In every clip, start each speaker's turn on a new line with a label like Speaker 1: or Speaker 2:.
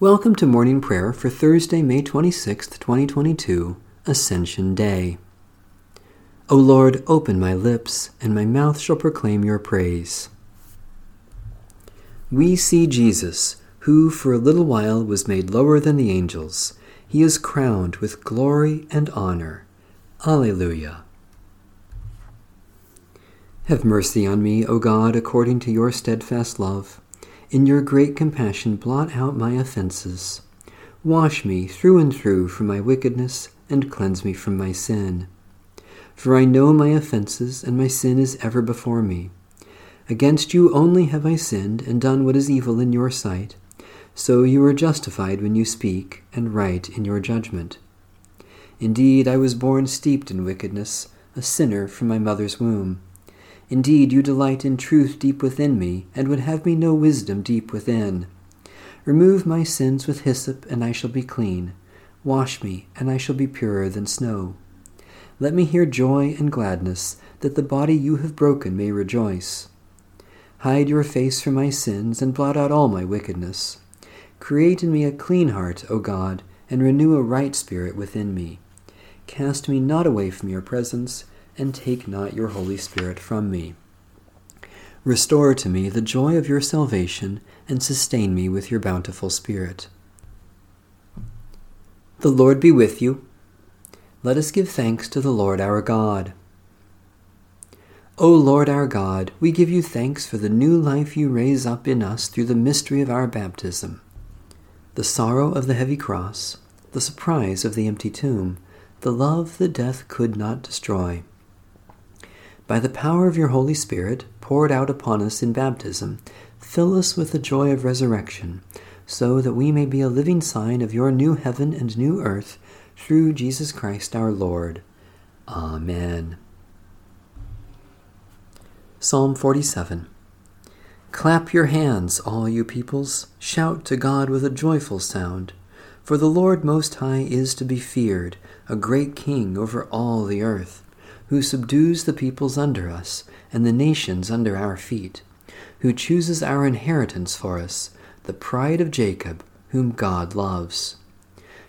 Speaker 1: Welcome to morning prayer for Thursday, May 26th, 2022, Ascension Day. O Lord, open my lips, and my mouth shall proclaim your praise. We see Jesus, who for a little while was made lower than the angels. He is crowned with glory and honor. Alleluia. Have mercy on me, O God, according to your steadfast love in your great compassion, blot out my offenses. Wash me through and through from my wickedness, and cleanse me from my sin. For I know my offenses, and my sin is ever before me. Against you only have I sinned, and done what is evil in your sight. So you are justified when you speak, and right in your judgment. Indeed, I was born steeped in wickedness, a sinner from my mother's womb. Indeed, you delight in truth deep within me, and would have me know wisdom deep within. Remove my sins with hyssop, and I shall be clean. Wash me, and I shall be purer than snow. Let me hear joy and gladness, that the body you have broken may rejoice. Hide your face from my sins, and blot out all my wickedness. Create in me a clean heart, O God, and renew a right spirit within me. Cast me not away from your presence and take not your Holy Spirit from me. Restore to me the joy of your salvation, and sustain me with your bountiful Spirit. The Lord be with you. Let us give thanks to the Lord our God. O Lord our God, we give you thanks for the new life you raise up in us through the mystery of our baptism. The sorrow of the heavy cross, the surprise of the empty tomb, the love that death could not destroy by the power of your Holy Spirit, poured out upon us in baptism, fill us with the joy of resurrection, so that we may be a living sign of your new heaven and new earth, through Jesus Christ our Lord. Amen. Psalm 47 Clap your hands, all you peoples, shout to God with a joyful sound. For the Lord Most High is to be feared, a great King over all the earth who subdues the peoples under us and the nations under our feet, who chooses our inheritance for us, the pride of Jacob, whom God loves.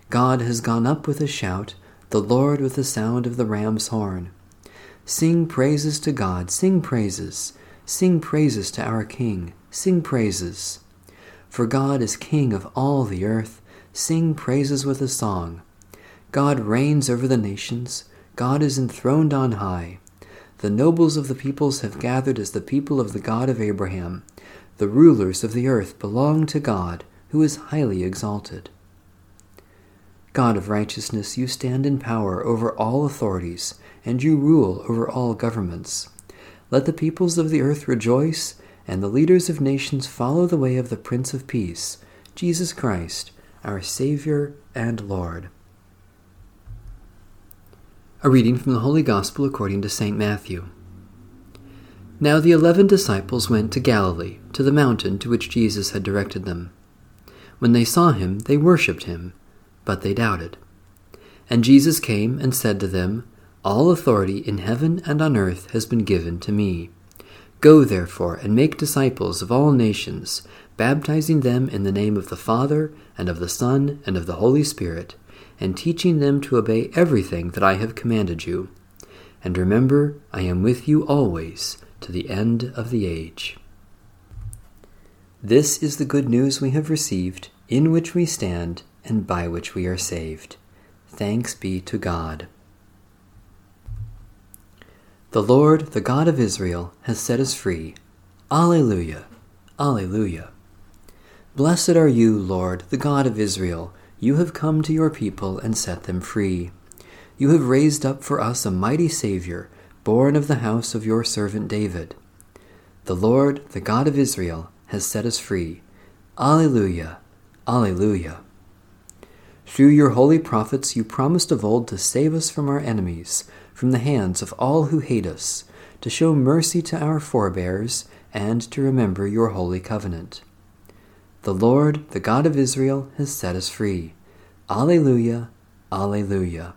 Speaker 1: God has gone up with a shout, the Lord with the sound of the ram's horn. Sing praises to God, sing praises, sing praises to our King, sing praises. For God is King of all the earth, sing praises with a song. God reigns over the nations. God is enthroned on high. The nobles of the peoples have gathered as the people of the God of Abraham. The rulers of the earth belong to God, who is highly exalted. God of righteousness, you stand in power over all authorities, and you rule over all governments. Let the peoples of the earth rejoice, and the leaders of nations follow the way of the Prince of Peace, Jesus Christ, our Savior and Lord. A reading from the Holy Gospel according to St. Matthew. Now the eleven disciples went to Galilee, to the mountain to which Jesus had directed them. When they saw him, they worshipped him, but they doubted. And Jesus came and said to them, All authority in heaven and on earth has been given to me. Go therefore and make disciples of all nations, baptizing them in the name of the Father, and of the Son, and of the Holy Spirit and teaching them to obey everything that I have commanded you. And remember, I am with you always to the end of the age. This is the good news we have received, in which we stand, and by which we are saved. Thanks be to God. The Lord, the God of Israel, has set us free. Alleluia! Alleluia! Blessed are you, Lord, the God of Israel you have come to your people and set them free. You have raised up for us a mighty Savior, born of the house of your servant David. The Lord, the God of Israel, has set us free. Alleluia! Alleluia! Through your holy prophets you promised of old to save us from our enemies, from the hands of all who hate us, to show mercy to our forebears, and to remember your holy covenant. The Lord, the God of Israel, has set us free. Alleluia, Alleluia.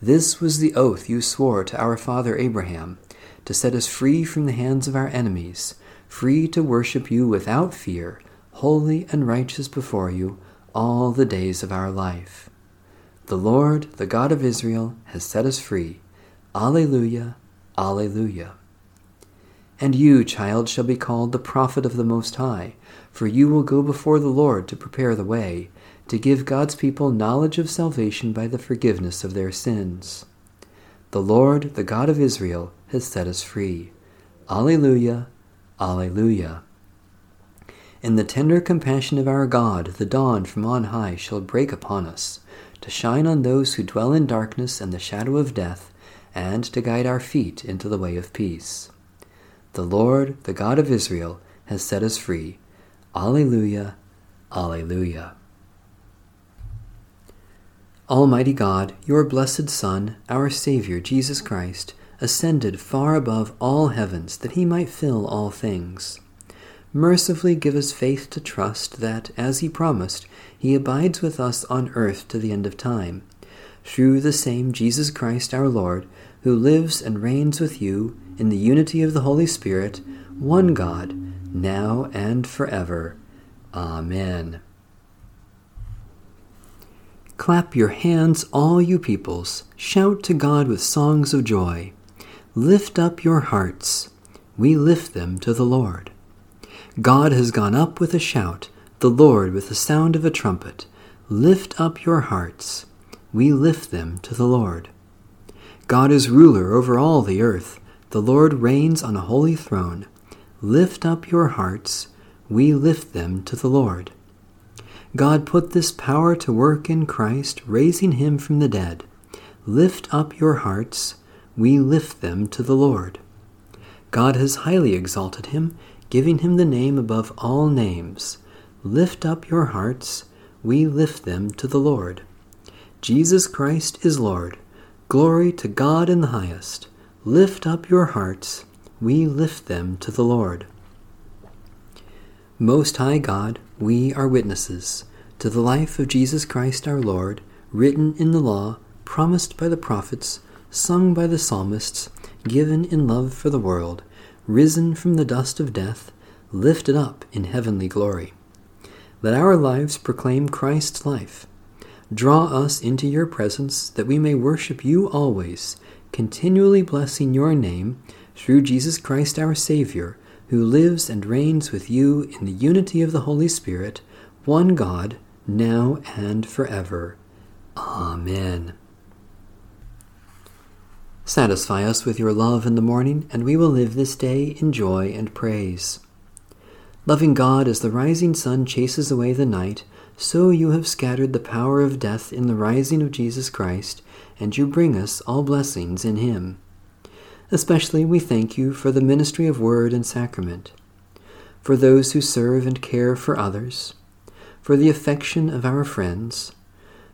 Speaker 1: This was the oath you swore to our father Abraham, to set us free from the hands of our enemies, free to worship you without fear, holy and righteous before you all the days of our life. The Lord, the God of Israel, has set us free. Alleluia, Alleluia. And you, child, shall be called the prophet of the Most High, for you will go before the Lord to prepare the way, to give God's people knowledge of salvation by the forgiveness of their sins. The Lord, the God of Israel, has set us free. Alleluia, Alleluia. In the tender compassion of our God, the dawn from on high shall break upon us, to shine on those who dwell in darkness and the shadow of death, and to guide our feet into the way of peace. The Lord, the God of Israel, has set us free. Alleluia, Alleluia. Almighty God, your blessed Son, our Saviour, Jesus Christ, ascended far above all heavens that he might fill all things. Mercifully give us faith to trust that, as he promised, he abides with us on earth to the end of time. Through the same Jesus Christ our Lord, who lives and reigns with you in the unity of the Holy Spirit, one God, now and forever. Amen. Clap your hands, all you peoples. Shout to God with songs of joy. Lift up your hearts. We lift them to the Lord. God has gone up with a shout, the Lord with the sound of a trumpet. Lift up your hearts. We lift them to the Lord. God is ruler over all the earth. The Lord reigns on a holy throne. Lift up your hearts. We lift them to the Lord. God put this power to work in Christ, raising him from the dead. Lift up your hearts, we lift them to the Lord. God has highly exalted him, giving him the name above all names. Lift up your hearts, we lift them to the Lord. Jesus Christ is Lord. Glory to God in the highest. Lift up your hearts, we lift them to the Lord. Most High God, we are witnesses to the life of Jesus Christ our Lord, written in the law, promised by the prophets, sung by the psalmists, given in love for the world, risen from the dust of death, lifted up in heavenly glory. Let our lives proclaim Christ's life. Draw us into your presence that we may worship you always, continually blessing your name through Jesus Christ our Savior who lives and reigns with you in the unity of the Holy Spirit, one God, now and forever. Amen. Satisfy us with your love in the morning, and we will live this day in joy and praise. Loving God, as the rising sun chases away the night, so you have scattered the power of death in the rising of Jesus Christ, and you bring us all blessings in him. Especially we thank you for the ministry of word and sacrament, for those who serve and care for others, for the affection of our friends,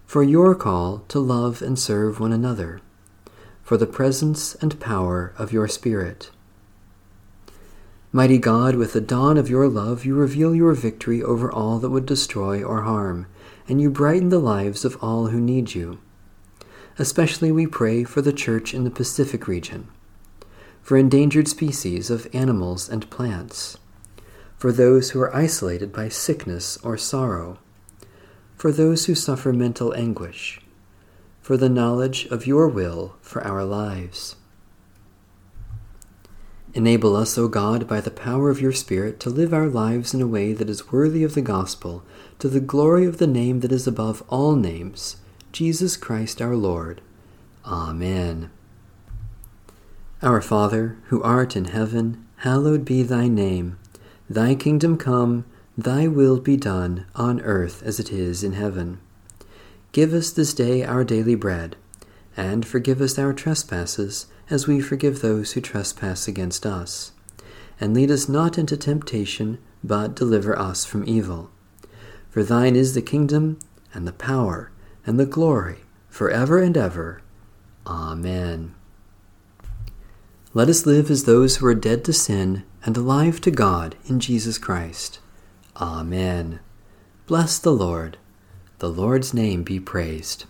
Speaker 1: for your call to love and serve one another, for the presence and power of your Spirit. Mighty God, with the dawn of your love, you reveal your victory over all that would destroy or harm, and you brighten the lives of all who need you. Especially we pray for the Church in the Pacific region for endangered species of animals and plants, for those who are isolated by sickness or sorrow, for those who suffer mental anguish, for the knowledge of your will for our lives. Enable us, O God, by the power of your Spirit, to live our lives in a way that is worthy of the gospel, to the glory of the name that is above all names, Jesus Christ our Lord. Amen. Our Father, who art in heaven, hallowed be thy name. Thy kingdom come, thy will be done, on earth as it is in heaven. Give us this day our daily bread, and forgive us our trespasses, as we forgive those who trespass against us. And lead us not into temptation, but deliver us from evil. For thine is the kingdom, and the power, and the glory, for ever and ever. Amen. Let us live as those who are dead to sin and alive to God in Jesus Christ. Amen. Bless the Lord. The Lord's name be praised.